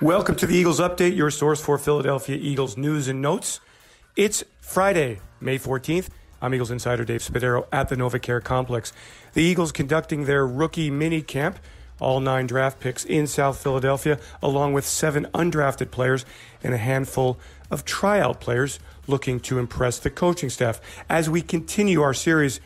Welcome to the Eagles Update, your source for Philadelphia Eagles news and notes. It's Friday, May 14th. I'm Eagles insider Dave Spadaro at the NovaCare Complex. The Eagles conducting their rookie mini camp, all nine draft picks in South Philadelphia, along with seven undrafted players and a handful of tryout players looking to impress the coaching staff. As we continue our series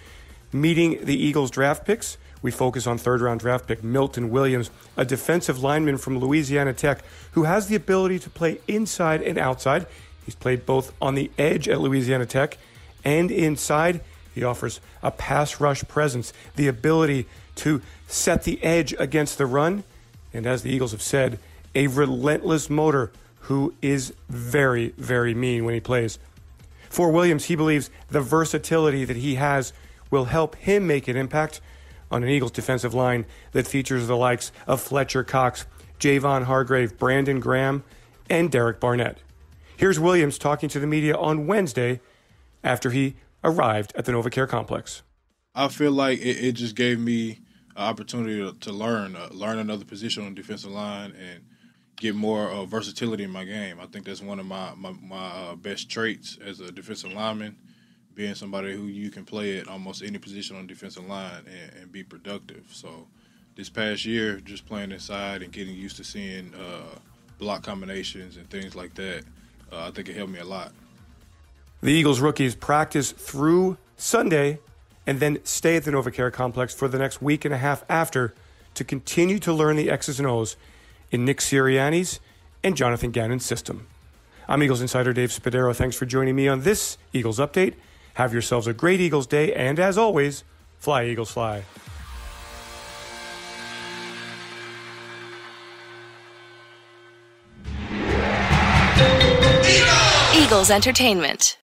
meeting the Eagles draft picks, we focus on third round draft pick Milton Williams, a defensive lineman from Louisiana Tech who has the ability to play inside and outside. He's played both on the edge at Louisiana Tech and inside. He offers a pass rush presence, the ability to set the edge against the run, and as the Eagles have said, a relentless motor who is very, very mean when he plays. For Williams, he believes the versatility that he has will help him make an impact on an Eagles defensive line that features the likes of Fletcher Cox, Javon Hargrave, Brandon Graham, and Derek Barnett. Here's Williams talking to the media on Wednesday after he arrived at the NovaCare complex. I feel like it, it just gave me an opportunity to, to learn, uh, learn another position on the defensive line, and get more uh, versatility in my game. I think that's one of my my, my uh, best traits as a defensive lineman being somebody who you can play at almost any position on the defensive line and, and be productive. So this past year, just playing inside and getting used to seeing uh, block combinations and things like that, uh, I think it helped me a lot. The Eagles rookies practice through Sunday and then stay at the NovaCare complex for the next week and a half after to continue to learn the X's and O's in Nick Sirianni's and Jonathan Gannon's system. I'm Eagles insider Dave Spadaro. Thanks for joining me on this Eagles update. Have yourselves a great Eagles day, and as always, fly, Eagles, fly. Eagles Entertainment.